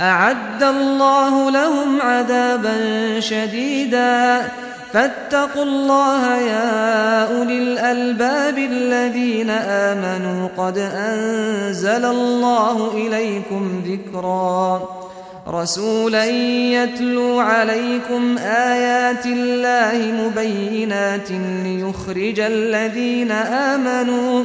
أعد الله لهم عذابا شديدا. فاتقوا الله يا أولي الألباب الذين آمنوا. قد أنزل الله إليكم ذكرا. رسولا يتلو عليكم آيات الله مبينات ليخرج الذين آمنوا.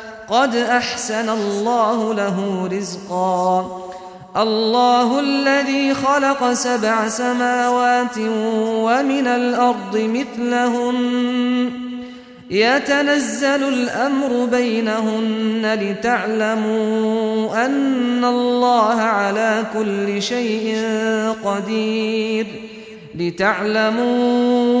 قد أحسن الله له رزقا. الله الذي خلق سبع سماوات ومن الأرض مثلهن يتنزل الأمر بينهن لتعلموا أن الله على كل شيء قدير. لتعلموا